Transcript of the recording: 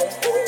oh.